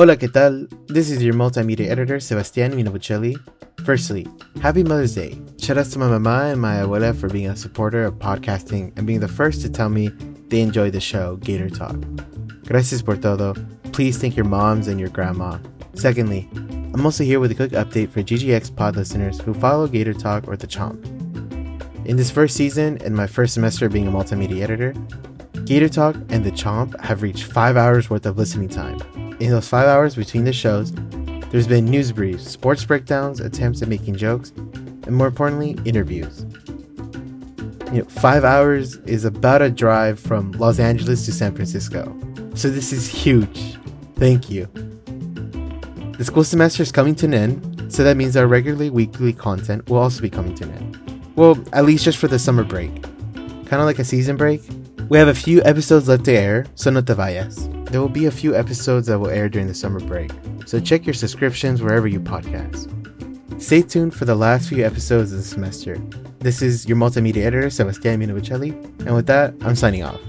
Hola, ¿qué tal? This is your multimedia editor, Sebastian Minovicelli. Firstly, happy Mother's Day. Shout out to my mama and my abuela for being a supporter of podcasting and being the first to tell me they enjoy the show, Gator Talk. Gracias por todo. Please thank your moms and your grandma. Secondly, I'm also here with a quick update for GGX pod listeners who follow Gator Talk or The Chomp. In this first season and my first semester of being a multimedia editor, Gator Talk and The Chomp have reached five hours worth of listening time. In those five hours between the shows, there's been news briefs, sports breakdowns, attempts at making jokes, and more importantly, interviews. You know, five hours is about a drive from Los Angeles to San Francisco. So this is huge. Thank you. The school semester is coming to an end, so that means our regularly weekly content will also be coming to an end. Well, at least just for the summer break. Kind of like a season break. We have a few episodes left to air, so no te vayas. There will be a few episodes that will air during the summer break, so check your subscriptions wherever you podcast. Stay tuned for the last few episodes of the semester. This is your multimedia editor, Sebastian Minovicelli, and with that, I'm signing off.